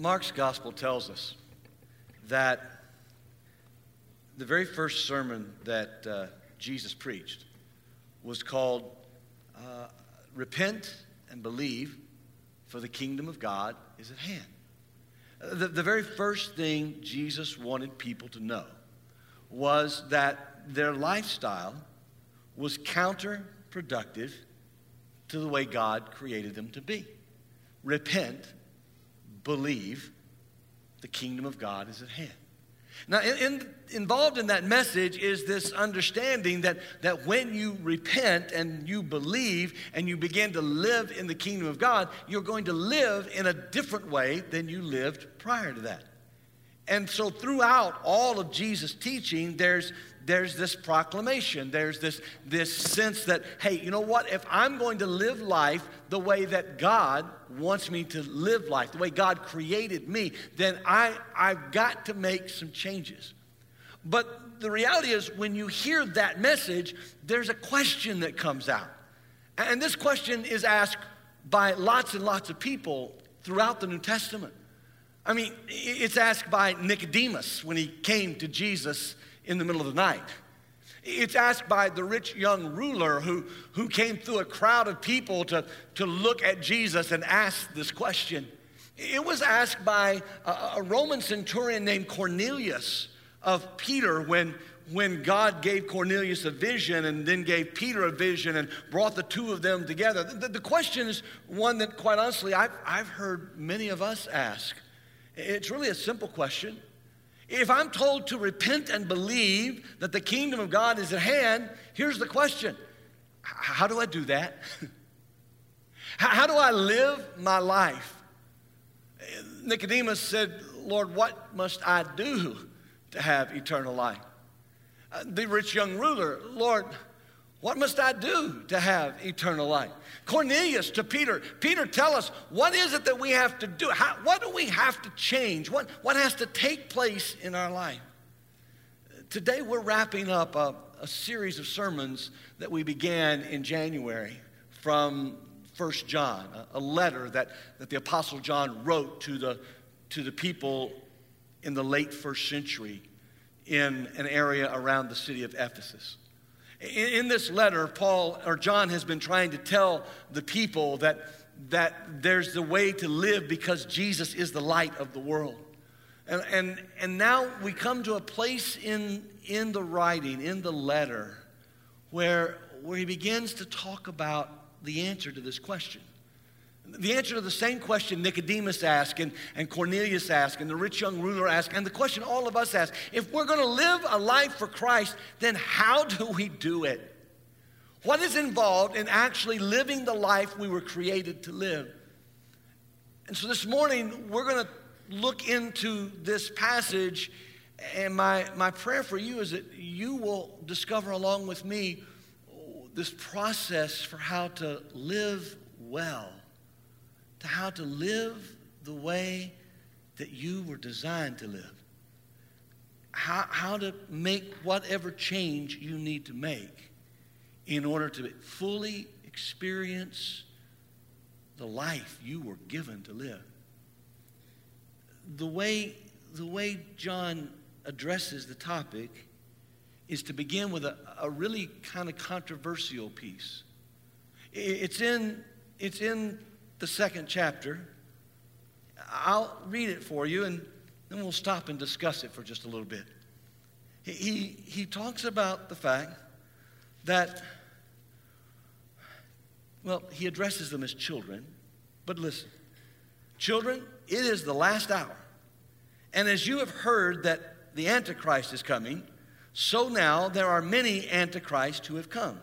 Mark's gospel tells us that the very first sermon that uh, Jesus preached was called uh, Repent and Believe, for the kingdom of God is at hand. The, the very first thing Jesus wanted people to know was that their lifestyle was counterproductive to the way God created them to be. Repent, believe, the kingdom of God is at hand. Now, in, in, involved in that message is this understanding that, that when you repent and you believe and you begin to live in the kingdom of God, you're going to live in a different way than you lived prior to that. And so, throughout all of Jesus' teaching, there's, there's this proclamation. There's this, this sense that, hey, you know what? If I'm going to live life the way that God wants me to live life, the way God created me, then I, I've got to make some changes. But the reality is, when you hear that message, there's a question that comes out. And this question is asked by lots and lots of people throughout the New Testament. I mean, it's asked by Nicodemus when he came to Jesus in the middle of the night. It's asked by the rich young ruler who, who came through a crowd of people to, to look at Jesus and ask this question. It was asked by a, a Roman centurion named Cornelius of Peter when, when God gave Cornelius a vision and then gave Peter a vision and brought the two of them together. The, the question is one that, quite honestly, I've, I've heard many of us ask. It's really a simple question. If I'm told to repent and believe that the kingdom of God is at hand, here's the question How do I do that? How do I live my life? Nicodemus said, Lord, what must I do to have eternal life? Uh, the rich young ruler, Lord, what must I do to have eternal life? Cornelius to Peter, Peter, tell us, what is it that we have to do? How, what do we have to change? What, what has to take place in our life? Today we're wrapping up a, a series of sermons that we began in January from First John, a, a letter that, that the Apostle John wrote to the, to the people in the late first century in an area around the city of Ephesus. In, this letter, Paul or John has been trying to tell the people that, that there's the way to live because Jesus is the light of the world. And, and, and now we come to a place in, in the writing, in the letter, where, where he begins to talk about the answer to this question. The answer to the same question Nicodemus asked and, and Cornelius asked and the rich young ruler asked, and the question all of us ask if we're going to live a life for Christ, then how do we do it? What is involved in actually living the life we were created to live? And so this morning, we're going to look into this passage, and my, my prayer for you is that you will discover along with me this process for how to live well to how to live the way that you were designed to live. How, how to make whatever change you need to make in order to fully experience the life you were given to live. The way, the way John addresses the topic is to begin with a, a really kind of controversial piece. It's in, it's in the second chapter. I'll read it for you and then we'll stop and discuss it for just a little bit. He, he, he talks about the fact that, well, he addresses them as children, but listen. Children, it is the last hour. And as you have heard that the Antichrist is coming, so now there are many Antichrists who have come.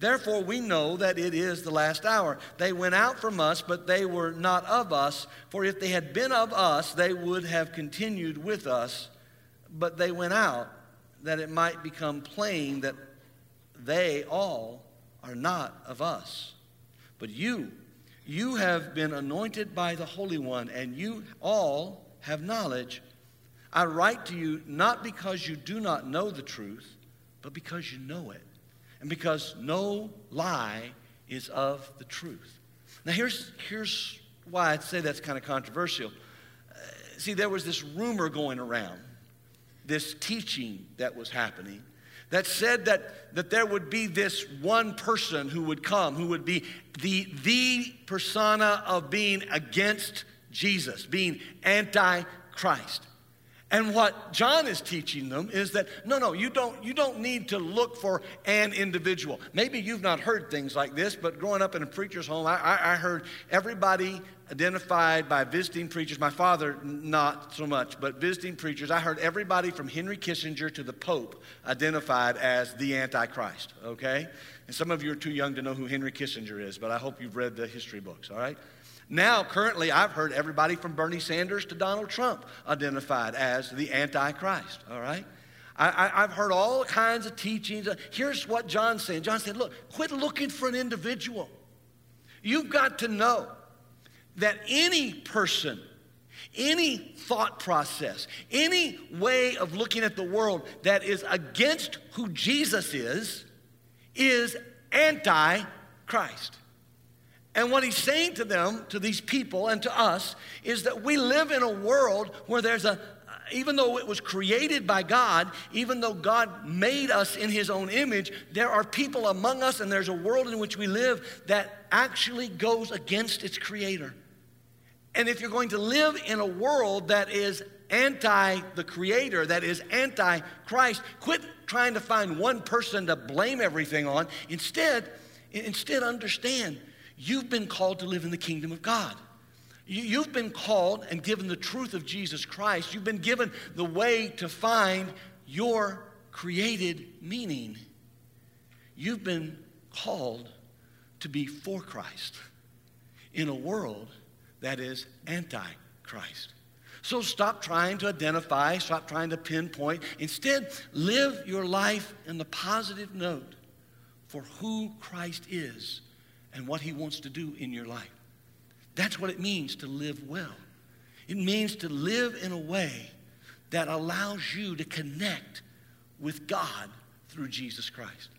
Therefore, we know that it is the last hour. They went out from us, but they were not of us. For if they had been of us, they would have continued with us. But they went out that it might become plain that they all are not of us. But you, you have been anointed by the Holy One, and you all have knowledge. I write to you not because you do not know the truth, but because you know it and because no lie is of the truth. Now, here's, here's why I'd say that's kind of controversial. Uh, see, there was this rumor going around, this teaching that was happening, that said that, that there would be this one person who would come, who would be the, the persona of being against Jesus, being anti Christ. And what John is teaching them is that no, no, you don't, you don't need to look for an individual. Maybe you've not heard things like this, but growing up in a preacher's home, I, I, I heard everybody identified by visiting preachers. My father, not so much, but visiting preachers. I heard everybody from Henry Kissinger to the Pope identified as the Antichrist, okay? And some of you are too young to know who Henry Kissinger is, but I hope you've read the history books, all right? Now, currently, I've heard everybody from Bernie Sanders to Donald Trump identified as the Antichrist, all right? I, have heard all kinds of teachings. Here's what John's saying John said, Look, quit looking for an individual. You've got to know that any person, any thought process, any way of looking at the world that is against who Jesus is, is anti Christ. And what he's saying to them, to these people, and to us, is that we live in a world where there's a, even though it was created by God, even though God made us in his own image, there are people among us and there's a world in which we live that actually goes against its creator. And if you're going to live in a world that is anti the creator, that is anti Christ, quit trying to find one person to blame everything on. Instead, instead understand You've been called to live in the kingdom of God. You've been called and given the truth of Jesus Christ. You've been given the way to find your created meaning. You've been called to be for Christ in a world that is anti Christ. So stop trying to identify, stop trying to pinpoint. Instead, live your life in the positive note for who Christ is and what He wants to do in your life. That's what it means to live well. It means to live in a way that allows you to connect with God through Jesus Christ.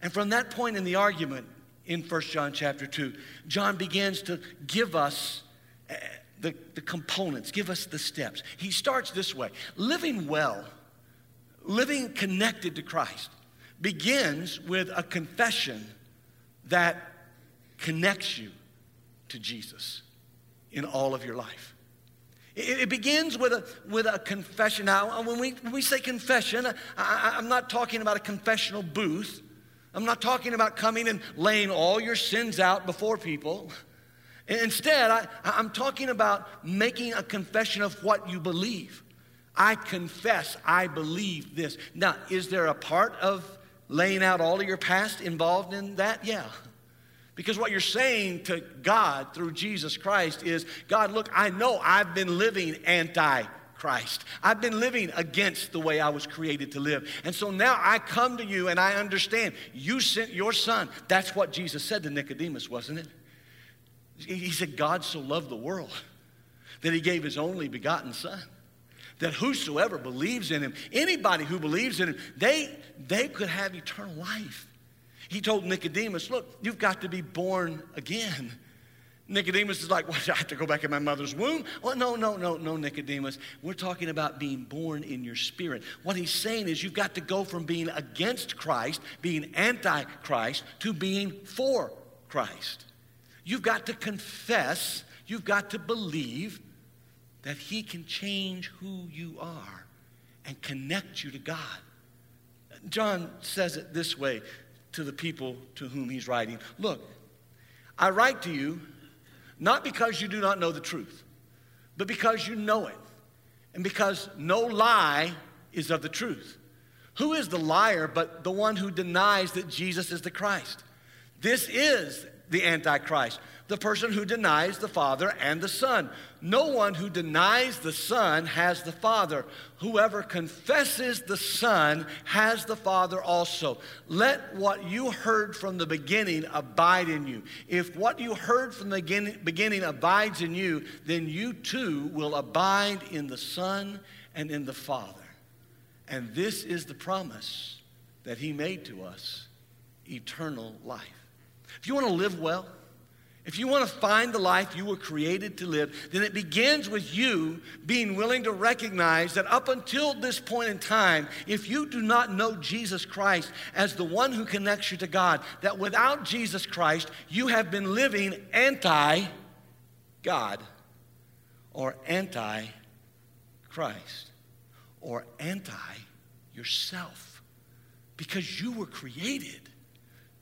And from that point in the argument in 1 John chapter 2, John begins to give us eh, the, the components, give us the steps. He starts this way living well, living connected to Christ, begins with a confession that connects you to Jesus in all of your life. It, it begins with a, with a confession. Now, uh, when we, when we say confession, uh, I, I'm not talking about a confessional booth. I'm not talking about coming and laying all your sins out before people. Instead, I, I'm talking about making a confession of what you believe. I confess I believe this. Now, is there a part of laying out all of your past involved in that? Yeah. Because what you're saying to God through Jesus Christ is God, look, I know I've been living anti Christ. I've been living against the way I was created to live. And so now I come to you and I understand you sent your son. That's what Jesus said to Nicodemus, wasn't it? He said, God so loved the world that he gave his only begotten son. That whosoever believes in him, anybody who believes in him, they, they could have eternal life. He told Nicodemus, Look, you've got to be born again. Nicodemus is like, What, I have to go back in my mother's womb? Well, no, no, no, no, Nicodemus. We're talking about being born in your spirit. What he's saying is you've got to go from being against Christ, being anti Christ, to being for Christ. You've got to confess, you've got to believe that he can change who you are and connect you to God. John says it this way to the people to whom he's writing Look, I write to you not because you do not know the truth, but because you know it, and because no lie is of the truth. Who is the liar but the one who denies that Jesus is the Christ? This is the Antichrist the person who denies the Father and the Son. No one who denies the Son has the Father. Whoever confesses the Son has the Father also. Let what you heard from the beginning abide in you. If what you heard from the beginning abides in you, then you too will abide in the Son and in the Father. And this is the promise that He made to us eternal life. If you want to live well, if you want to find the life you were created to live, then it begins with you being willing to recognize that up until this point in time, if you do not know Jesus Christ as the one who connects you to God, that without Jesus Christ, you have been living anti God or anti Christ or anti yourself because you were created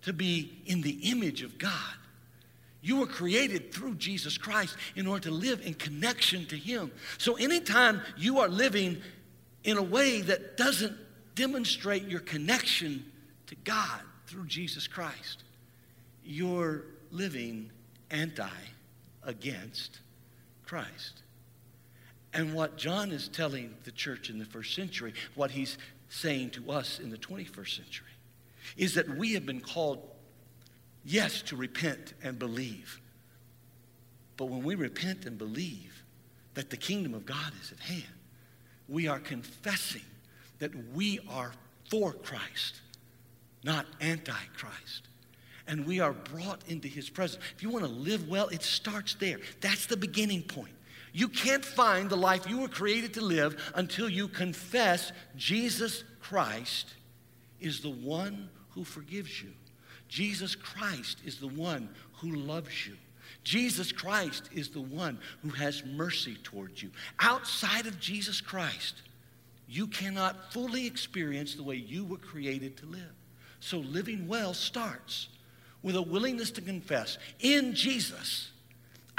to be in the image of God. You were created through Jesus Christ in order to live in connection to Him. So, anytime you are living in a way that doesn't demonstrate your connection to God through Jesus Christ, you're living anti against Christ. And what John is telling the church in the first century, what he's saying to us in the 21st century, is that we have been called, yes, to repent and believe. But when we repent and believe that the kingdom of God is at hand, we are confessing that we are for Christ, not anti Christ. And we are brought into his presence. If you want to live well, it starts there. That's the beginning point. You can't find the life you were created to live until you confess Jesus Christ is the one who forgives you. Jesus Christ is the one who loves you. Jesus Christ is the one who has mercy towards you. Outside of Jesus Christ, you cannot fully experience the way you were created to live. So living well starts with a willingness to confess in Jesus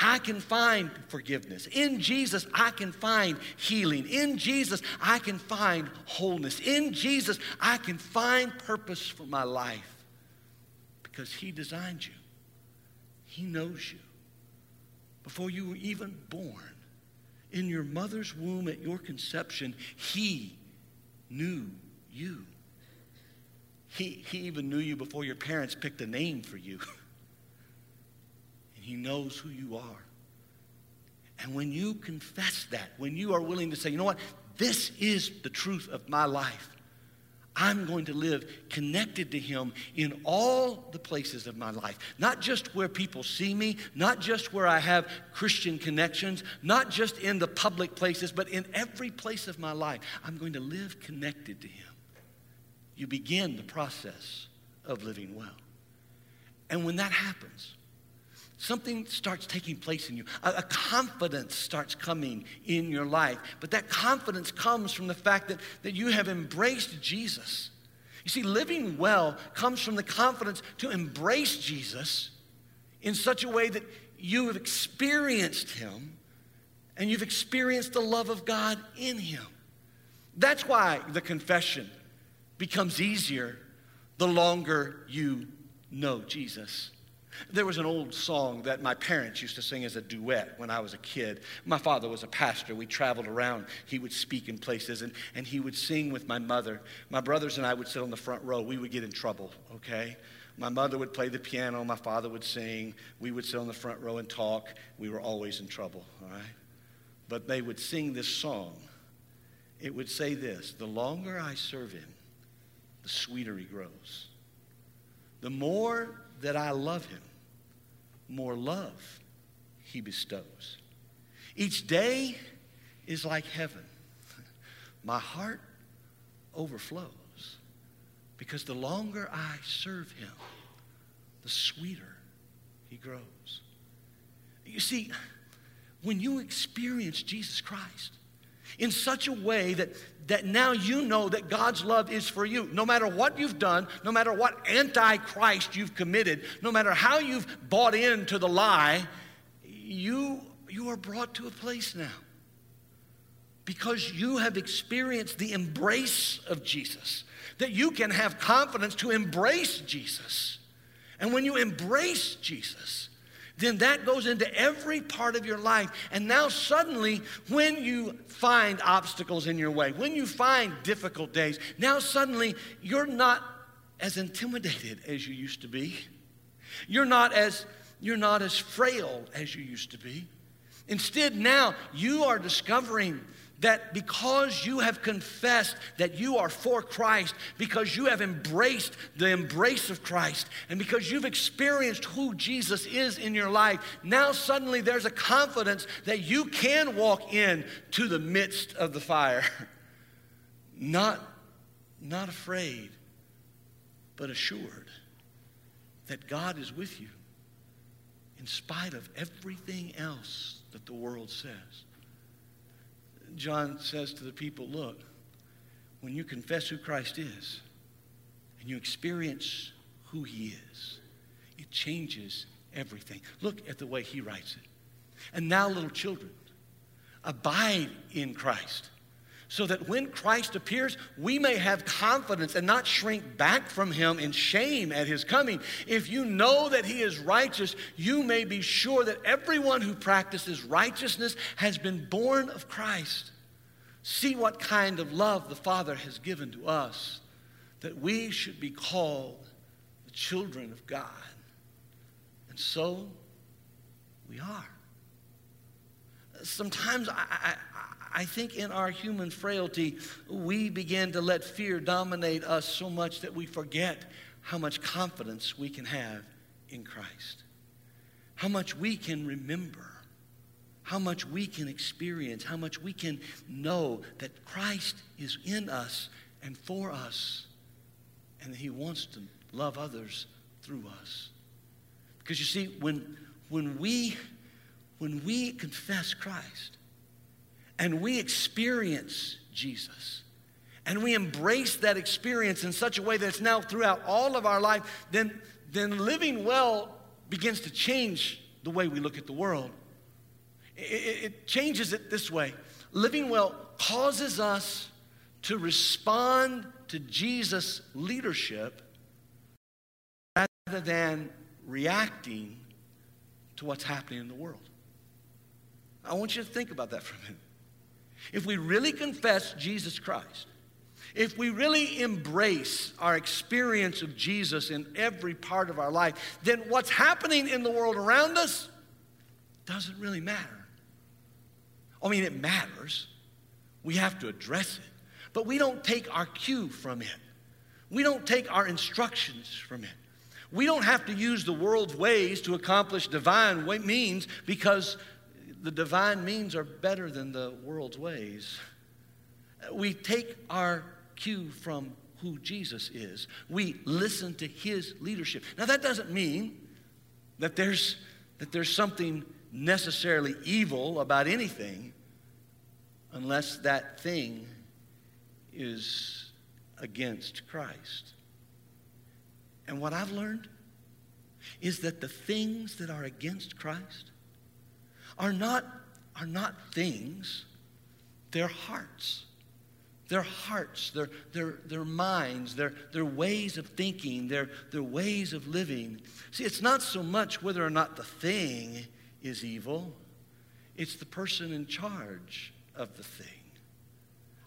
I can find forgiveness. In Jesus, I can find healing. In Jesus, I can find wholeness. In Jesus, I can find purpose for my life because He designed you, He knows you. Before you were even born, in your mother's womb at your conception, He knew you. He, he even knew you before your parents picked a name for you. And He knows who you are. And when you confess that, when you are willing to say, you know what, this is the truth of my life, I'm going to live connected to Him in all the places of my life. Not just where people see me, not just where I have Christian connections, not just in the public places, but in every place of my life. I'm going to live connected to Him. You begin the process of living well. And when that happens, something starts taking place in you. A, a, confidence starts coming in your life. But that confidence comes from the fact that, that you have embraced Jesus. You see, living well comes from the confidence to embrace Jesus in such a way that you have experienced him and you've experienced the love of God in him. That's why the confession becomes easier the longer you know Jesus. There was an old song that my parents used to sing as a duet when I was a kid. My father was a pastor. We traveled around. He would speak in places and, and he would sing with my mother. My brothers and I would sit on the front row. We would get in trouble, okay? My mother would play the piano. My father would sing. We would sit on the front row and talk. We were always in trouble, all right? But they would sing this song. It would say this The longer I serve him, the sweeter he grows. The more that I love him, more love he bestows. Each day is like heaven. My heart overflows because the longer I serve him, the sweeter he grows. You see, when you experience Jesus Christ, in such a way that, that now you know that God's love is for you. No matter what you've done, no matter what antichrist you've committed, no matter how you've bought into the lie, you, you are brought to a place now. Because you have experienced the embrace of Jesus, that you can have confidence to embrace Jesus. And when you embrace Jesus, then that goes into every part of your life. And now, suddenly, when you find obstacles in your way, when you find difficult days, now suddenly you're not as intimidated as you used to be. You're not as, you're not as frail as you used to be. Instead, now you are discovering that because you have confessed that you are for Christ, because you have embraced the embrace of Christ, and because you've experienced who Jesus is in your life, now suddenly there's a confidence that you can walk in to the midst of the fire. Not, not afraid, but assured that God is with you in spite of everything else that the world says. John says to the people, Look, when you confess who Christ is and you experience who he is, it changes everything. Look at the way he writes it. And now, little children, abide in Christ so that when Christ appears, we may have confidence and not shrink back from him in shame at his coming. If you know that he is righteous, you may be sure that everyone who practices righteousness has been born of Christ. See what kind of love the Father has given to us, that we should be called the children of God. And so we are. Sometimes I, I, I think in our human frailty, we begin to let fear dominate us so much that we forget how much confidence we can have in Christ, how much we can remember, how much we can experience, how much we can know that Christ is in us and for us, and that He wants to love others through us. Because you see, when, when, we, when we confess Christ, and we experience Jesus, and we embrace that experience in such a way that it's now throughout all of our life, then, then living well begins to change the way we look at the world. It, it changes it this way living well causes us to respond to Jesus' leadership rather than reacting to what's happening in the world. I want you to think about that for a minute. If we really confess Jesus Christ, if we really embrace our experience of Jesus in every part of our life, then what's happening in the world around us doesn't really matter. I mean, it matters. We have to address it. But we don't take our cue from it. We don't take our instructions from it. We don't have to use the world's ways to accomplish divine means because the divine means are better than the world's ways. We take our cue from who Jesus is. We listen to his leadership. Now that doesn't mean that there's that there's something necessarily evil about anything unless that thing is against Christ. And what I've learned is that the things that are against Christ are not, are not things, they're hearts. Their hearts, their, their, their minds, their, their ways of thinking, their, their ways of living. See, it's not so much whether or not the thing is evil, it's the person in charge of the thing.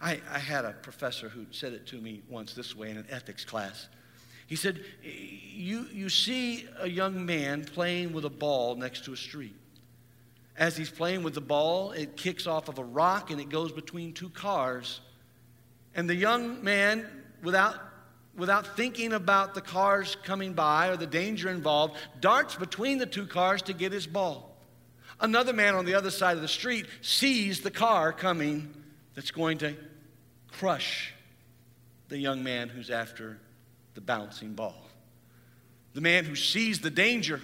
I, I had a professor who said it to me once this way in an ethics class. He said, you, you see a young man playing with a ball next to a street. As he's playing with the ball, it kicks off of a rock and it goes between two cars. And the young man, without, without thinking about the cars coming by or the danger involved, darts between the two cars to get his ball. Another man on the other side of the street sees the car coming that's going to crush the young man who's after the bouncing ball. The man who sees the danger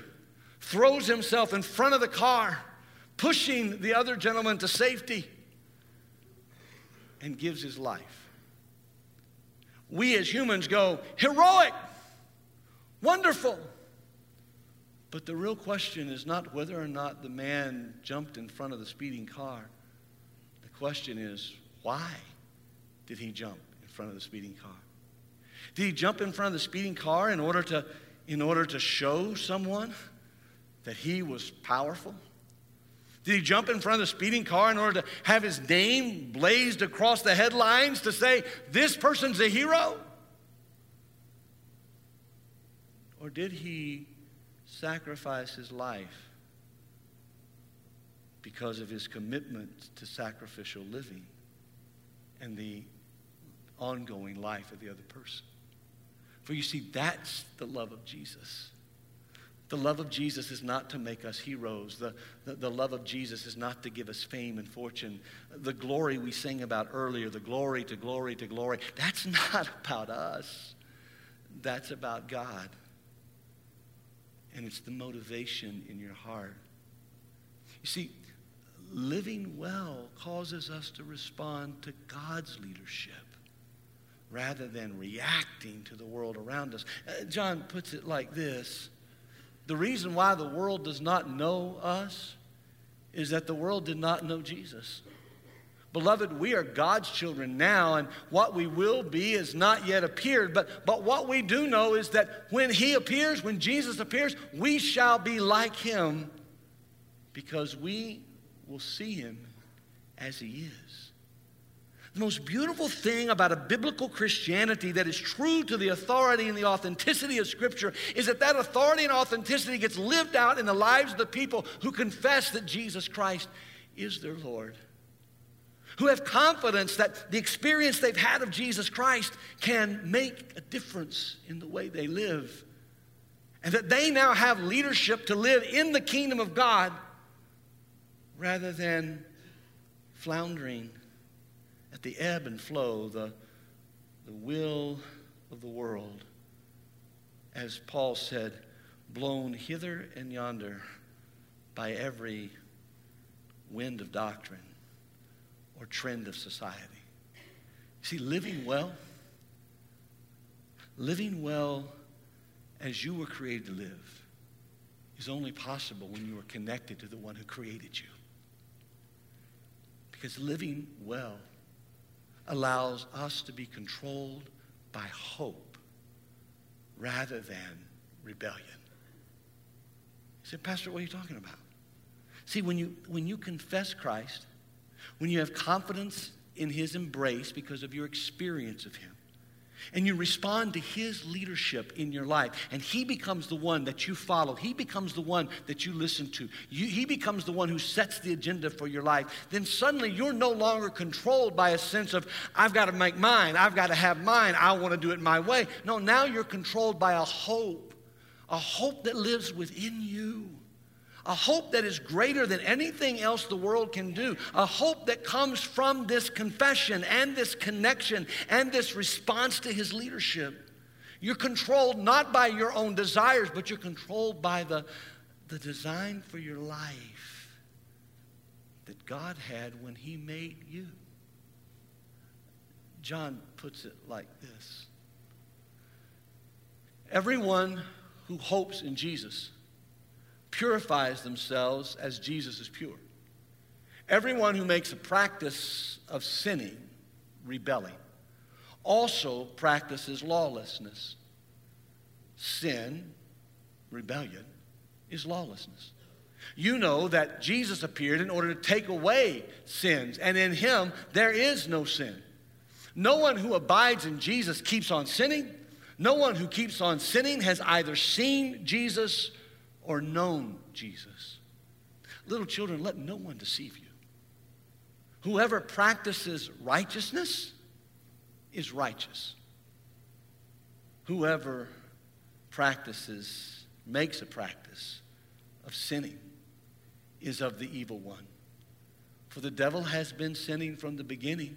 throws himself in front of the car pushing the other gentleman to safety, and gives his life. We as humans go, heroic, wonderful. But the real question is not whether or not the man jumped in front of the speeding car. The question is, why did he jump in front of the speeding car? Did he jump in front of the speeding car in order to, in order to show someone that he was powerful? Did he jump in front of the speeding car in order to have his name blazed across the headlines to say, this person's a hero? Or did he sacrifice his life because of his commitment to sacrificial living? and the ongoing life of the other person. For you see, that's the love of Jesus. The love of Jesus is not to make us heroes. The, the, the, love of Jesus is not to give us fame and fortune. The glory we sang about earlier, the glory to glory to glory, that's not about us. That's about God. And it's the motivation in your heart. You see, living well causes us to respond to God's leadership rather than reacting to the world around us. Uh, John puts it like this The reason why the world does not know us is that the world did not know Jesus. Beloved, we are God's children now, and what we will be is not yet appeared. But, but what we do know is that when He appears, when Jesus appears, we shall be like Him because we will see Him as He is. The most beautiful thing about a biblical Christianity that is true to the authority and the authenticity of Scripture is that that authority and authenticity gets lived out in the lives of the people who confess that Jesus Christ is their Lord. Who have confidence that the experience they've had of Jesus Christ can make a difference in the way they live. And that they now have leadership to live in the kingdom of God rather than floundering the ebb and flow, the, the will of the world. As Paul said, blown hither and yonder by every wind of doctrine or trend of society. See, living well, living well as you were created to live is only possible when you are connected to the one who created you. Because living well allows us to be controlled by hope rather than rebellion. You say, Pastor, what are you talking about? See, when you, when you confess Christ, when you have confidence in his embrace because of your experience of him, and you respond to his leadership in your life, and he becomes the one that you follow. He becomes the one that you listen to. You, he becomes the one who sets the agenda for your life. Then suddenly you're no longer controlled by a sense of, I've got to make mine, I've got to have mine, I want to do it my way. No, now you're controlled by a hope, a hope that lives within you a hope that is greater than anything else the world can do, a hope that comes from this confession and this connection and this response to his leadership. You're controlled not by your own desires, but you're controlled by the, the design for your life that God had when he made you. John puts it like this Everyone who hopes in Jesus purifies themselves as Jesus is pure. Everyone who makes a practice of sinning, rebelling, also practices lawlessness. Sin, rebellion, is lawlessness. You know that Jesus appeared in order to take away sins, and in him there is no sin. No one who abides in Jesus keeps on sinning. No one who keeps on sinning has either seen Jesus or known Jesus. Little children, let no one deceive you. Whoever practices righteousness is righteous. Whoever practices, makes a practice of sinning, is of the evil one. For the devil has been sinning from the beginning.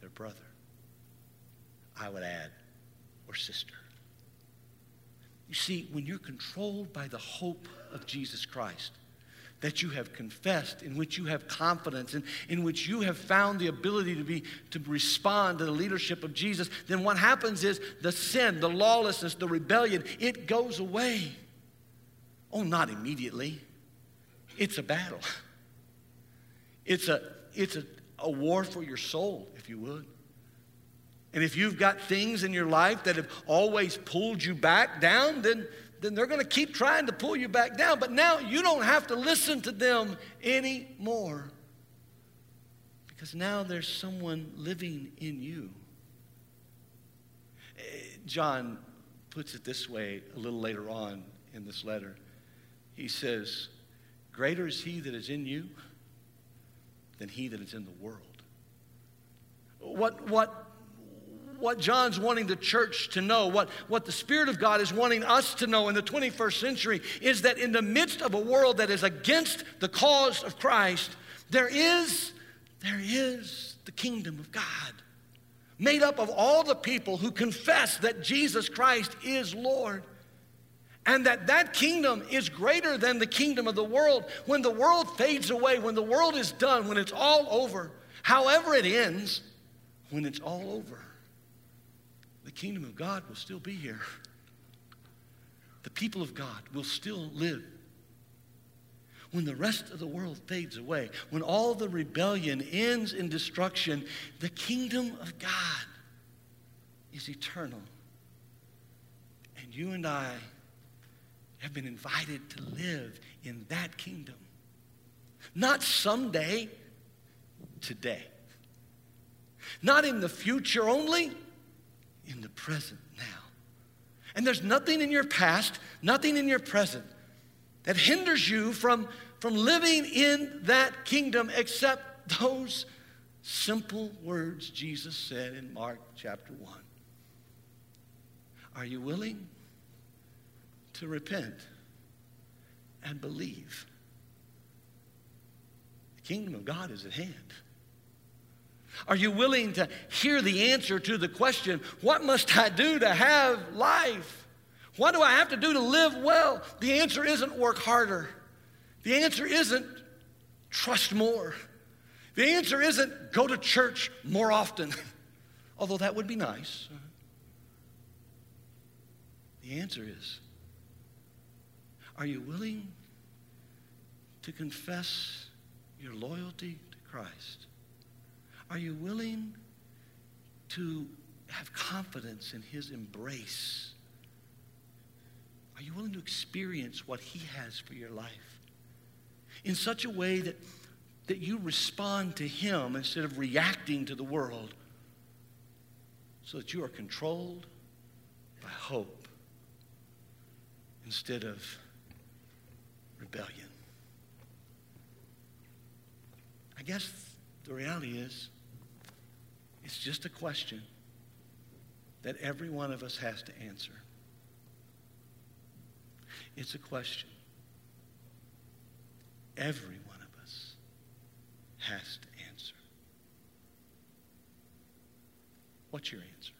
their brother. I would add, or sister. You see, when you're controlled by the hope of Jesus Christ, that you have confessed, in which you have confidence, and in which you have found the ability to be to respond to the leadership of Jesus, then what happens is the sin, the lawlessness, the rebellion, it goes away. Oh, not immediately. It's a battle. It's a it's a a war for your soul, if you would. And if you've got things in your life that have always pulled you back down, then, then they're going to keep trying to pull you back down. But now you don't have to listen to them anymore. Because now there's someone living in you. Eh, John puts it this way a little later on in this letter. He says, Greater is he that is in you than he that is in the world. What, what, what John's wanting the church to know, what, what the Spirit of God is wanting us to know in the 21st century, is that in the midst of a world that is against the cause of Christ, there is, there is the kingdom of God made up of all the people who confess that Jesus Christ is Lord and that that kingdom is greater than the kingdom of the world. When the world fades away when the world is done when it's all over however it ends when it's all over the kingdom of god will still be here. The people of god will still live. When the rest of the world fades away when all the rebellion ends in destruction the kingdom of god is eternal. And you and i have been invited to live in that kingdom. Not someday, today. Not in the future only, in the present now. And there's nothing in your past, nothing in your present that hinders you from, from living in that kingdom except those simple words Jesus said in Mark chapter 1. Are you willing? To repent and believe. The kingdom of God is at hand. Are you willing to hear the answer to the question, What must I do to have life? What do I have to do to live well? The answer isn't work harder. The answer isn't trust more. The answer isn't go to church more often, although that would be nice. The answer is are you willing to confess your loyalty to Christ? Are you willing to have confidence in His embrace? Are you willing to experience what He has for your life in such a way that, that you respond to Him instead of reacting to the world so that you are controlled by hope instead of rebellion. I guess the reality is, it's just a question that every one of us has to answer. It's a question every one of us has to answer. What's your answer?